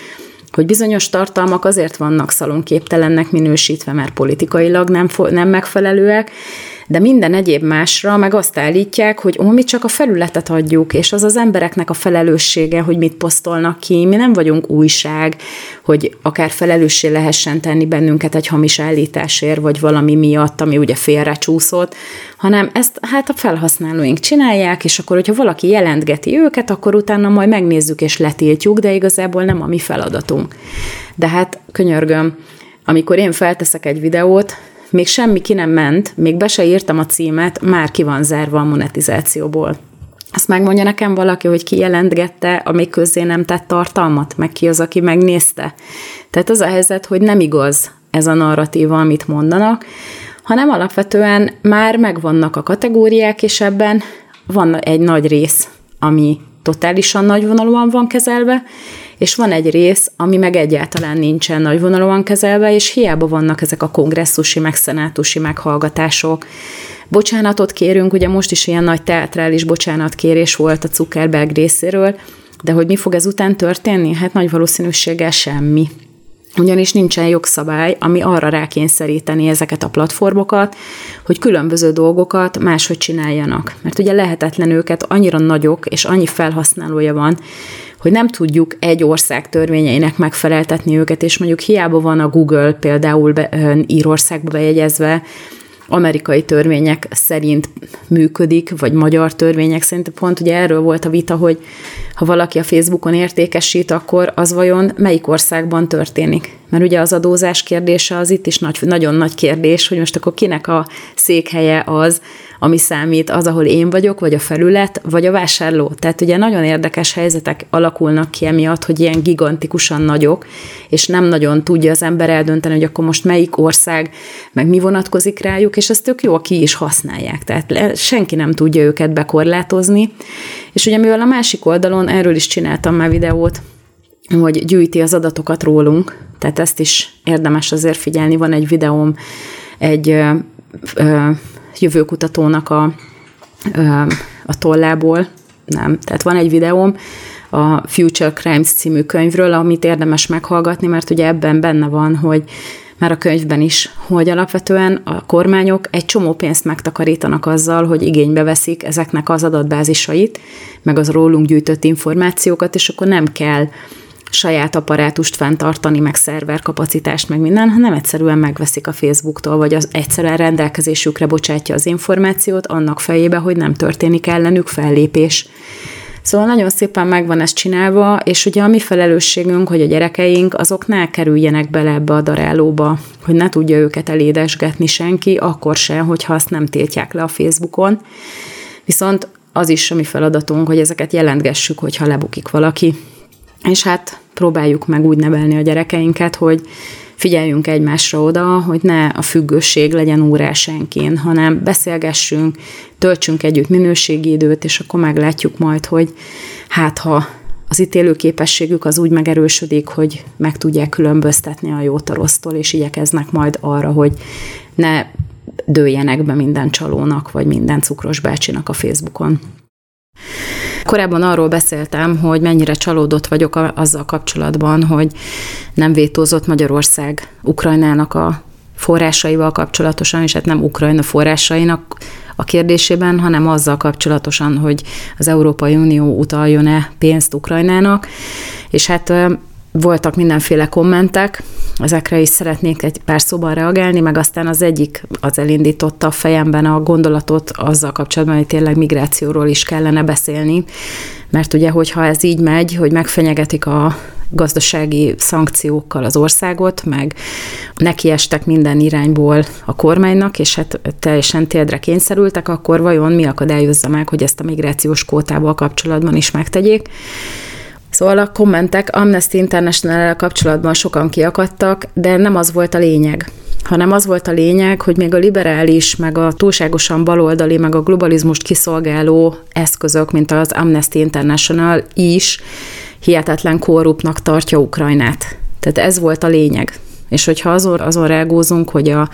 hogy bizonyos tartalmak azért vannak szalonképtelennek minősítve, mert politikailag nem, nem megfelelőek, de minden egyéb másra meg azt állítják, hogy ó, mi csak a felületet adjuk, és az az embereknek a felelőssége, hogy mit posztolnak ki, mi nem vagyunk újság, hogy akár felelőssé lehessen tenni bennünket egy hamis állításért, vagy valami miatt, ami ugye félrecsúszott, hanem ezt hát a felhasználóink csinálják, és akkor, hogyha valaki jelentgeti őket, akkor utána majd megnézzük és letiltjuk, de igazából nem a mi feladatunk. De hát könyörgöm, amikor én felteszek egy videót, még semmi ki nem ment, még be se írtam a címet, már ki van zárva a monetizációból. Azt megmondja nekem valaki, hogy ki jelentgette a még közzé nem tett tartalmat, meg ki az, aki megnézte. Tehát az a helyzet, hogy nem igaz ez a narratíva, amit mondanak, hanem alapvetően már megvannak a kategóriák, és ebben van egy nagy rész, ami totálisan nagyvonalúan van kezelve, és van egy rész, ami meg egyáltalán nincsen nagyvonalúan kezelve, és hiába vannak ezek a kongresszusi, meg szenátusi meghallgatások. Bocsánatot kérünk, ugye most is ilyen nagy teatrális bocsánatkérés volt a Zuckerberg részéről, de hogy mi fog ezután történni? Hát nagy valószínűséggel semmi. Ugyanis nincsen jogszabály, ami arra rákényszeríteni ezeket a platformokat, hogy különböző dolgokat máshogy csináljanak. Mert ugye lehetetlen őket, annyira nagyok, és annyi felhasználója van, hogy nem tudjuk egy ország törvényeinek megfeleltetni őket, és mondjuk hiába van a Google például be, Írországba bejegyezve, amerikai törvények szerint működik, vagy magyar törvények szerint. Pont ugye erről volt a vita, hogy ha valaki a Facebookon értékesít, akkor az vajon melyik országban történik? Mert ugye az adózás kérdése az itt is nagy, nagyon nagy kérdés, hogy most akkor kinek a székhelye az, ami számít az, ahol én vagyok, vagy a felület, vagy a vásárló. Tehát ugye nagyon érdekes helyzetek alakulnak ki emiatt, hogy ilyen gigantikusan nagyok, és nem nagyon tudja az ember eldönteni, hogy akkor most melyik ország, meg mi vonatkozik rájuk, és ezt tök jó, ki is használják. Tehát senki nem tudja őket bekorlátozni. És ugye mivel a másik oldalon, erről is csináltam már videót, hogy gyűjti az adatokat rólunk, tehát ezt is érdemes azért figyelni. Van egy videóm egy ö, ö, jövőkutatónak a, a tollából, nem, tehát van egy videóm, a Future Crimes című könyvről, amit érdemes meghallgatni, mert ugye ebben benne van, hogy már a könyvben is, hogy alapvetően a kormányok egy csomó pénzt megtakarítanak azzal, hogy igénybe veszik ezeknek az adatbázisait, meg az rólunk gyűjtött információkat, és akkor nem kell saját apparátust fenntartani, meg szerverkapacitást, meg minden, hanem egyszerűen megveszik a Facebooktól, vagy az egyszerűen rendelkezésükre bocsátja az információt annak fejébe, hogy nem történik ellenük fellépés. Szóval nagyon szépen megvan ez csinálva, és ugye a mi felelősségünk, hogy a gyerekeink azok ne kerüljenek bele ebbe a darálóba, hogy ne tudja őket elédesgetni senki, akkor sem, hogyha azt nem tiltják le a Facebookon. Viszont az is a mi feladatunk, hogy ezeket jelentgessük, hogyha lebukik valaki. És hát próbáljuk meg úgy nevelni a gyerekeinket, hogy figyeljünk egymásra oda, hogy ne a függőség legyen órásánként, hanem beszélgessünk, töltsünk együtt minőségi időt, és akkor meglátjuk majd, hogy hát ha az ítélő képességük az úgy megerősödik, hogy meg tudják különböztetni a jót a rossztól, és igyekeznek majd arra, hogy ne dőljenek be minden csalónak, vagy minden cukros bácsinak a Facebookon. Korábban arról beszéltem, hogy mennyire csalódott vagyok azzal kapcsolatban, hogy nem vétózott Magyarország Ukrajnának a forrásaival kapcsolatosan, és hát nem Ukrajna forrásainak a kérdésében, hanem azzal kapcsolatosan, hogy az Európai Unió utaljon-e pénzt Ukrajnának, és hát voltak mindenféle kommentek, ezekre is szeretnék egy pár szóban reagálni, meg aztán az egyik az elindította a fejemben a gondolatot azzal kapcsolatban, hogy tényleg migrációról is kellene beszélni, mert ugye, hogyha ez így megy, hogy megfenyegetik a gazdasági szankciókkal az országot, meg nekiestek minden irányból a kormánynak, és hát teljesen térdre kényszerültek, akkor vajon mi akadályozza meg, hogy ezt a migrációs kótával kapcsolatban is megtegyék. Szóval a kommentek Amnesty international kapcsolatban sokan kiakadtak, de nem az volt a lényeg hanem az volt a lényeg, hogy még a liberális, meg a túlságosan baloldali, meg a globalizmust kiszolgáló eszközök, mint az Amnesty International is hihetetlen korruptnak tartja Ukrajnát. Tehát ez volt a lényeg. És hogyha azon, azon rágózunk, hogy a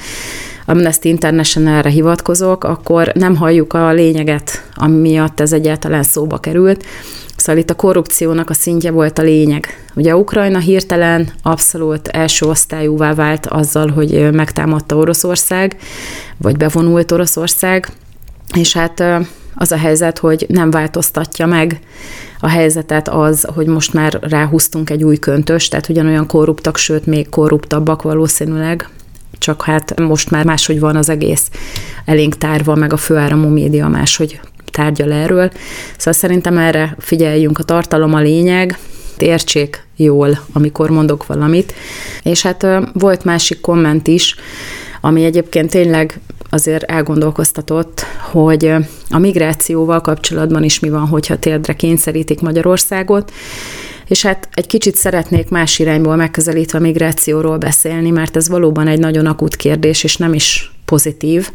Amnesty International-re hivatkozok, akkor nem halljuk a lényeget, ami miatt ez egyáltalán szóba került. Szóval itt a korrupciónak a szintje volt a lényeg. Ugye Ukrajna hirtelen abszolút első osztályúvá vált azzal, hogy megtámadta Oroszország, vagy bevonult Oroszország, és hát az a helyzet, hogy nem változtatja meg a helyzetet az, hogy most már ráhúztunk egy új köntös, tehát ugyanolyan korruptak, sőt még korruptabbak valószínűleg, csak hát most már máshogy van az egész elénk tárva, meg a főáramú média máshogy tárgyal erről. Szóval szerintem erre figyeljünk, a tartalom a lényeg, értsék jól, amikor mondok valamit. És hát volt másik komment is, ami egyébként tényleg azért elgondolkoztatott, hogy a migrációval kapcsolatban is mi van, hogyha térdre kényszerítik Magyarországot, és hát egy kicsit szeretnék más irányból megközelítve a migrációról beszélni, mert ez valóban egy nagyon akut kérdés, és nem is pozitív.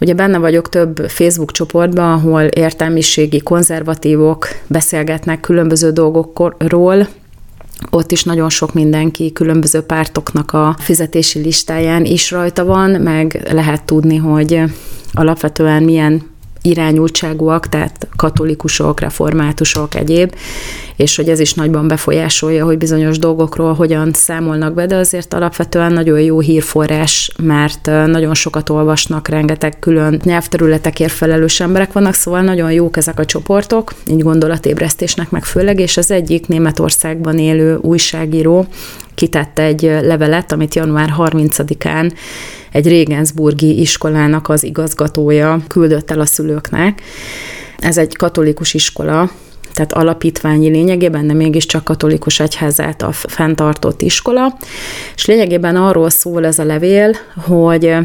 Ugye benne vagyok több Facebook csoportban, ahol értelmiségi konzervatívok beszélgetnek különböző dolgokról, ott is nagyon sok mindenki különböző pártoknak a fizetési listáján is rajta van, meg lehet tudni, hogy alapvetően milyen irányultságúak, tehát katolikusok, reformátusok, egyéb, és hogy ez is nagyban befolyásolja, hogy bizonyos dolgokról hogyan számolnak be, de azért alapvetően nagyon jó hírforrás, mert nagyon sokat olvasnak, rengeteg külön nyelvterületekért felelős emberek vannak, szóval nagyon jók ezek a csoportok, így gondolatébresztésnek meg főleg, és az egyik Németországban élő újságíró kitette egy levelet, amit január 30-án egy Regensburgi iskolának az igazgatója küldött el a szülőknek. Ez egy katolikus iskola, tehát alapítványi lényegében, de mégiscsak katolikus egyházát a fenntartott iskola, és lényegében arról szól ez a levél, hogy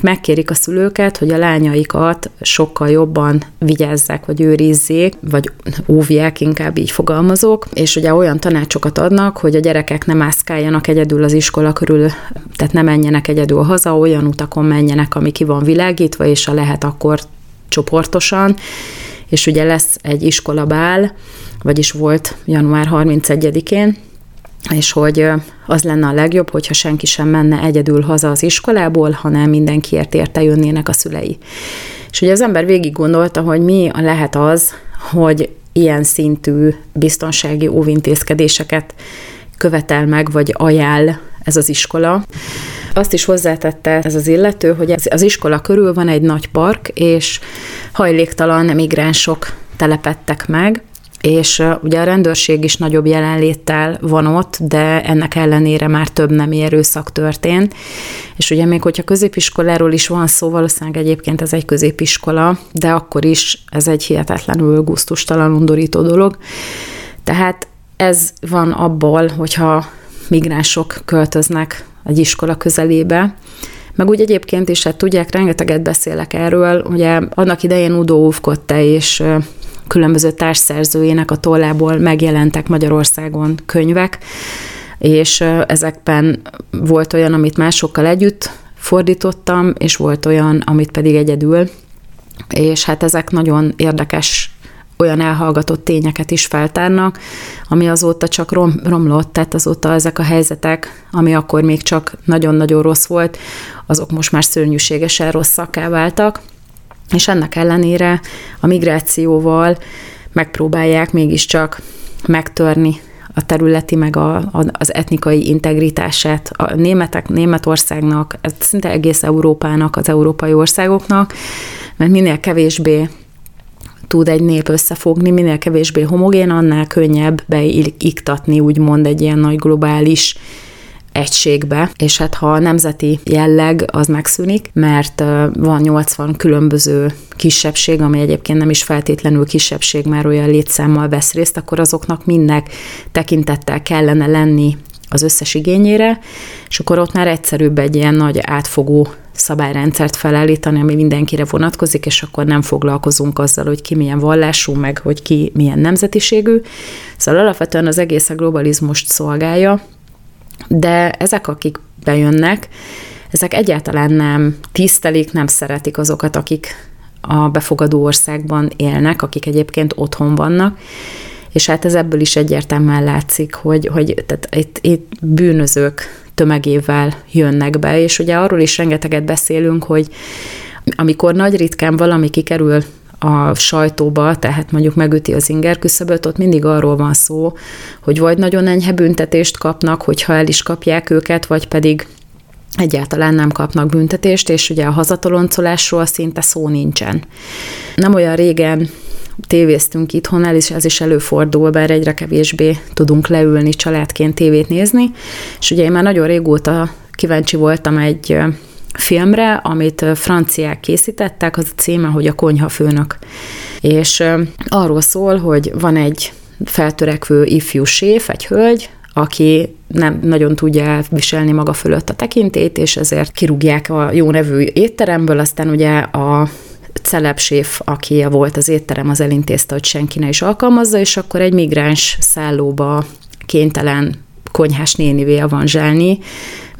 megkérik a szülőket, hogy a lányaikat sokkal jobban vigyázzák, vagy őrizzék, vagy óvják, inkább így fogalmazok, és ugye olyan tanácsokat adnak, hogy a gyerekek nem mászkáljanak egyedül az iskola körül, tehát ne menjenek egyedül haza, olyan utakon menjenek, ami ki van világítva, és a lehet akkor csoportosan, és ugye lesz egy iskolabál, vagyis volt január 31-én, és hogy az lenne a legjobb, hogyha senki sem menne egyedül haza az iskolából, hanem mindenkiért érte jönnének a szülei. És ugye az ember végig gondolta, hogy mi lehet az, hogy ilyen szintű biztonsági óvintézkedéseket követel meg, vagy ajánl ez az iskola. Azt is hozzátette ez az illető, hogy az iskola körül van egy nagy park, és hajléktalan migránsok telepettek meg, és ugye a rendőrség is nagyobb jelenléttel van ott, de ennek ellenére már több nem erőszak történt. És ugye még hogyha középiskoláról is van szó, valószínűleg egyébként ez egy középiskola, de akkor is ez egy hihetetlenül gusztustalan, undorító dolog. Tehát ez van abból, hogyha migránsok költöznek egy iskola közelébe, meg úgy egyébként is, hát tudják, rengeteget beszélek erről, ugye annak idején Udo Ufkotte és különböző társszerzőjének a tollából megjelentek Magyarországon könyvek, és ezekben volt olyan, amit másokkal együtt fordítottam, és volt olyan, amit pedig egyedül, és hát ezek nagyon érdekes olyan elhallgatott tényeket is feltárnak, ami azóta csak rom, romlott, tehát azóta ezek a helyzetek, ami akkor még csak nagyon-nagyon rossz volt, azok most már szörnyűségesen rosszakká váltak, és ennek ellenére a migrációval megpróbálják mégiscsak megtörni a területi, meg a, az etnikai integritását. A németek, Németországnak, szinte egész Európának, az európai országoknak, mert minél kevésbé tud egy nép összefogni, minél kevésbé homogén, annál könnyebb beiktatni, úgymond egy ilyen nagy globális egységbe, és hát ha a nemzeti jelleg az megszűnik, mert van 80 különböző kisebbség, ami egyébként nem is feltétlenül kisebbség, már olyan létszámmal vesz részt, akkor azoknak mindnek tekintettel kellene lenni az összes igényére, és akkor ott már egyszerűbb egy ilyen nagy átfogó szabályrendszert felállítani, ami mindenkire vonatkozik, és akkor nem foglalkozunk azzal, hogy ki milyen vallású, meg hogy ki milyen nemzetiségű. Szóval alapvetően az egész a globalizmust szolgálja, de ezek, akik bejönnek, ezek egyáltalán nem tisztelik, nem szeretik azokat, akik a befogadó országban élnek, akik egyébként otthon vannak, és hát ez ebből is egyértelműen látszik, hogy, hogy tehát itt, itt bűnözők tömegével jönnek be, és ugye arról is rengeteget beszélünk, hogy amikor nagy ritkán valami kikerül a sajtóba, tehát mondjuk megüti az inger küszöböt, ott mindig arról van szó, hogy vagy nagyon enyhe büntetést kapnak, hogyha el is kapják őket, vagy pedig egyáltalán nem kapnak büntetést, és ugye a hazatoloncolásról szinte szó nincsen. Nem olyan régen tévéztünk itthon, el is, ez is előfordul, bár egyre kevésbé tudunk leülni családként tévét nézni, és ugye én már nagyon régóta kíváncsi voltam egy filmre, amit franciák készítettek, az a címe, hogy a konyhafőnök. És arról szól, hogy van egy feltörekvő ifjú séf, egy hölgy, aki nem nagyon tudja elviselni maga fölött a tekintét, és ezért kirúgják a jó nevű étteremből, aztán ugye a celebséf, aki volt az étterem, az elintézte, hogy senki ne is alkalmazza, és akkor egy migráns szállóba kénytelen konyhás nénivé avanzsálni,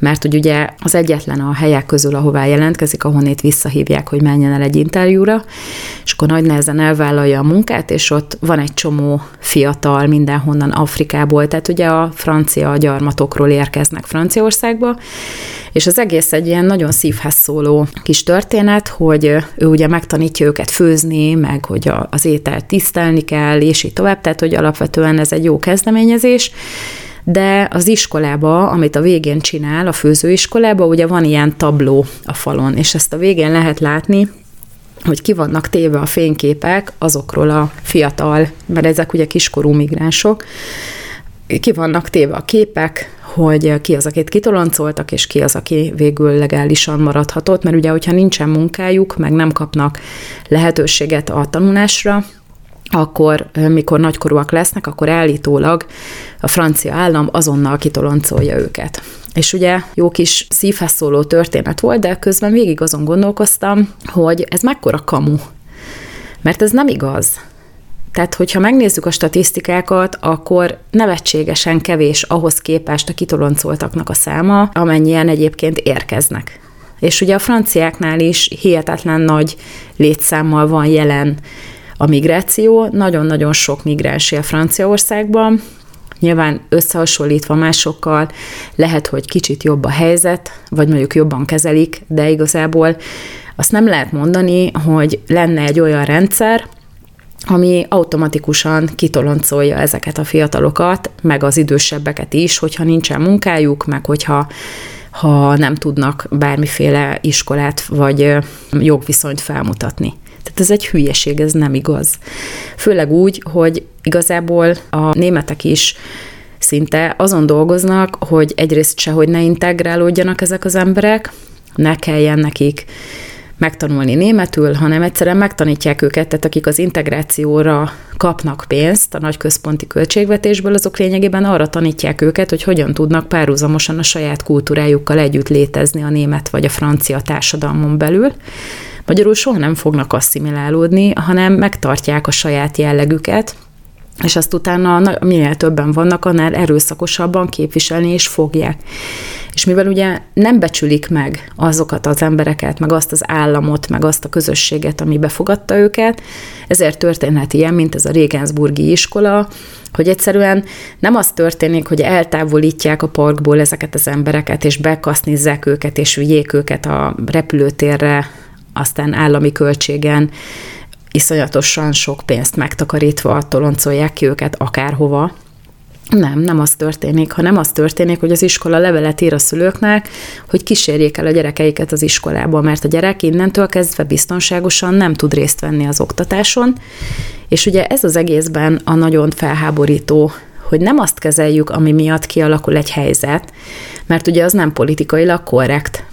mert hogy ugye az egyetlen a helyek közül, ahová jelentkezik, ahonnét visszahívják, hogy menjen el egy interjúra, és akkor nagy nehezen elvállalja a munkát, és ott van egy csomó fiatal mindenhonnan Afrikából, tehát ugye a francia gyarmatokról érkeznek Franciaországba, és az egész egy ilyen nagyon szívhez szóló kis történet, hogy ő ugye megtanítja őket főzni, meg hogy az ételt tisztelni kell, és így tovább, tehát hogy alapvetően ez egy jó kezdeményezés, de az iskolába, amit a végén csinál, a főzőiskolába, ugye van ilyen tabló a falon, és ezt a végén lehet látni, hogy ki vannak téve a fényképek azokról a fiatal, mert ezek ugye kiskorú migránsok, ki vannak téve a képek, hogy ki az, akit kitoloncoltak, és ki az, aki végül legálisan maradhatott, mert ugye, hogyha nincsen munkájuk, meg nem kapnak lehetőséget a tanulásra, akkor, mikor nagykorúak lesznek, akkor állítólag a francia állam azonnal kitoloncolja őket. És ugye jó kis szívhez szóló történet volt, de közben végig azon gondolkoztam, hogy ez mekkora kamu. Mert ez nem igaz. Tehát, hogyha megnézzük a statisztikákat, akkor nevetségesen kevés ahhoz képest a kitoloncoltaknak a száma, amennyien egyébként érkeznek. És ugye a franciáknál is hihetetlen nagy létszámmal van jelen a migráció. Nagyon-nagyon sok migráns él Franciaországban, Nyilván összehasonlítva másokkal lehet, hogy kicsit jobb a helyzet, vagy mondjuk jobban kezelik, de igazából azt nem lehet mondani, hogy lenne egy olyan rendszer, ami automatikusan kitoloncolja ezeket a fiatalokat, meg az idősebbeket is, hogyha nincsen munkájuk, meg hogyha ha nem tudnak bármiféle iskolát vagy jogviszonyt felmutatni. Tehát ez egy hülyeség, ez nem igaz. Főleg úgy, hogy igazából a németek is szinte azon dolgoznak, hogy egyrészt se, hogy ne integrálódjanak ezek az emberek, ne kelljen nekik megtanulni németül, hanem egyszerűen megtanítják őket, tehát akik az integrációra kapnak pénzt a nagy központi költségvetésből, azok lényegében arra tanítják őket, hogy hogyan tudnak párhuzamosan a saját kultúrájukkal együtt létezni a német vagy a francia társadalmon belül. Magyarul soha nem fognak asszimilálódni, hanem megtartják a saját jellegüket, és azt utána minél többen vannak, annál erőszakosabban képviselni és fogják. És mivel ugye nem becsülik meg azokat az embereket, meg azt az államot, meg azt a közösséget, ami befogadta őket, ezért történhet ilyen, mint ez a Regensburgi iskola, hogy egyszerűen nem az történik, hogy eltávolítják a parkból ezeket az embereket, és bekasznizzák őket, és vigyék őket a repülőtérre, aztán állami költségen iszonyatosan sok pénzt megtakarítva toloncolják ki őket akárhova, Nem, nem az történik, hanem az történik, hogy az iskola levelet ír a szülőknek, hogy kísérjék el a gyerekeiket az iskolába, mert a gyerek innentől kezdve biztonságosan nem tud részt venni az oktatáson, és ugye ez az egészben a nagyon felháborító hogy nem azt kezeljük, ami miatt kialakul egy helyzet, mert ugye az nem politikailag korrekt.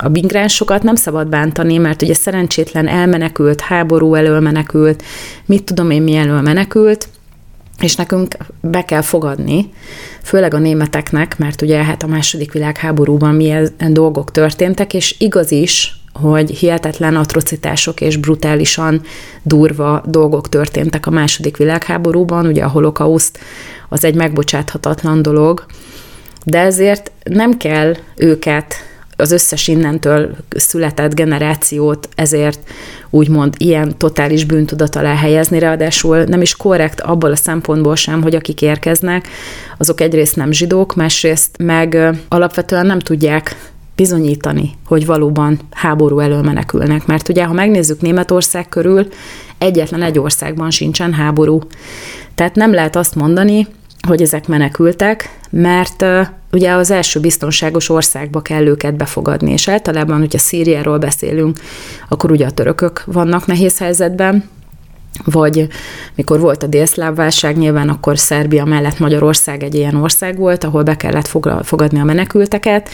A migránsokat nem szabad bántani, mert ugye szerencsétlen elmenekült, háború elől menekült, mit tudom én mi elől menekült, és nekünk be kell fogadni, főleg a németeknek, mert ugye hát a második világháborúban milyen dolgok történtek, és igaz is, hogy hihetetlen atrocitások és brutálisan durva dolgok történtek a második világháborúban, ugye a holokauszt az egy megbocsáthatatlan dolog, de ezért nem kell őket az összes innentől született generációt ezért úgymond ilyen totális bűntudat alá helyezni, ráadásul nem is korrekt abból a szempontból sem, hogy akik érkeznek, azok egyrészt nem zsidók, másrészt meg alapvetően nem tudják bizonyítani, hogy valóban háború elől menekülnek. Mert ugye, ha megnézzük Németország körül, egyetlen egy országban sincsen háború. Tehát nem lehet azt mondani, hogy ezek menekültek, mert ugye az első biztonságos országba kell őket befogadni, és általában, hogyha Szíriáról beszélünk, akkor ugye a törökök vannak nehéz helyzetben, vagy mikor volt a délszláv válság, nyilván akkor Szerbia mellett Magyarország egy ilyen ország volt, ahol be kellett fogadni a menekülteket,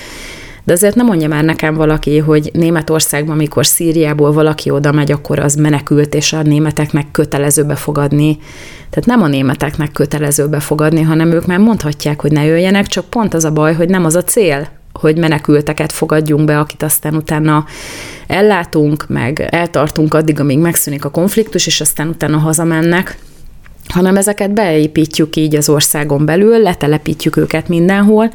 de azért nem mondja már nekem valaki, hogy Németországban, amikor Szíriából valaki oda megy, akkor az menekült, és a németeknek kötelező befogadni. Tehát nem a németeknek kötelező befogadni, hanem ők már mondhatják, hogy ne jöjjenek, csak pont az a baj, hogy nem az a cél, hogy menekülteket fogadjunk be, akit aztán utána ellátunk, meg eltartunk addig, amíg megszűnik a konfliktus, és aztán utána hazamennek hanem ezeket beépítjük így az országon belül, letelepítjük őket mindenhol,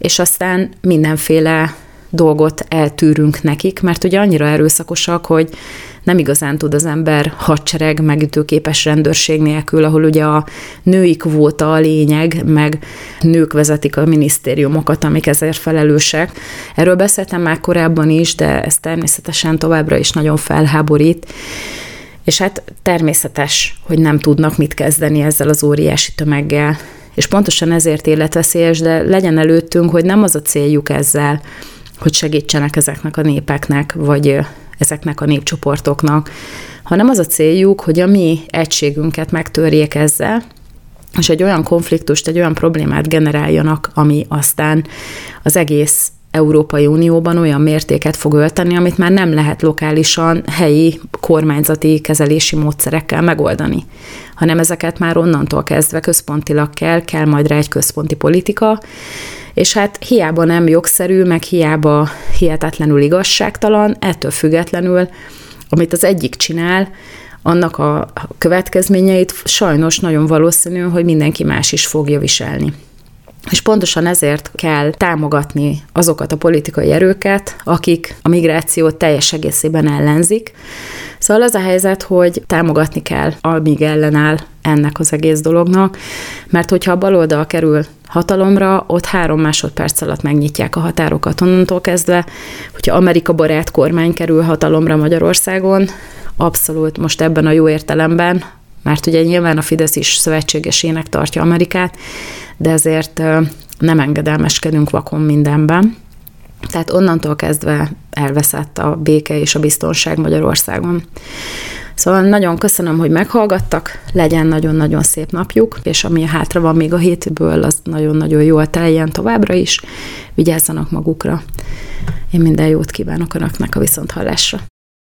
és aztán mindenféle dolgot eltűrünk nekik, mert ugye annyira erőszakosak, hogy nem igazán tud az ember hadsereg megütőképes rendőrség nélkül, ahol ugye a női kvóta a lényeg, meg nők vezetik a minisztériumokat, amik ezért felelősek. Erről beszéltem már korábban is, de ez természetesen továbbra is nagyon felháborít. És hát természetes, hogy nem tudnak mit kezdeni ezzel az óriási tömeggel és pontosan ezért életveszélyes, de legyen előttünk, hogy nem az a céljuk ezzel, hogy segítsenek ezeknek a népeknek, vagy ezeknek a népcsoportoknak, hanem az a céljuk, hogy a mi egységünket megtörjék ezzel, és egy olyan konfliktust, egy olyan problémát generáljanak, ami aztán az egész Európai Unióban olyan mértéket fog ölteni, amit már nem lehet lokálisan, helyi, kormányzati kezelési módszerekkel megoldani, hanem ezeket már onnantól kezdve központilag kell, kell majd rá egy központi politika, és hát hiába nem jogszerű, meg hiába hihetetlenül igazságtalan, ettől függetlenül, amit az egyik csinál, annak a következményeit sajnos nagyon valószínű, hogy mindenki más is fogja viselni. És pontosan ezért kell támogatni azokat a politikai erőket, akik a migrációt teljes egészében ellenzik. Szóval az a helyzet, hogy támogatni kell, amíg ellenáll ennek az egész dolognak, mert hogyha a baloldal kerül hatalomra, ott három másodperc alatt megnyitják a határokat onnantól kezdve, hogyha Amerika barát kormány kerül hatalomra Magyarországon, abszolút most ebben a jó értelemben, mert ugye nyilván a Fidesz is szövetségesének tartja Amerikát, de ezért nem engedelmeskedünk vakon mindenben. Tehát onnantól kezdve elveszett a béke és a biztonság Magyarországon. Szóval nagyon köszönöm, hogy meghallgattak, legyen nagyon-nagyon szép napjuk, és ami hátra van még a hétből, az nagyon-nagyon jól teljen továbbra is. Vigyázzanak magukra. Én minden jót kívánok Önöknek a viszonthallásra.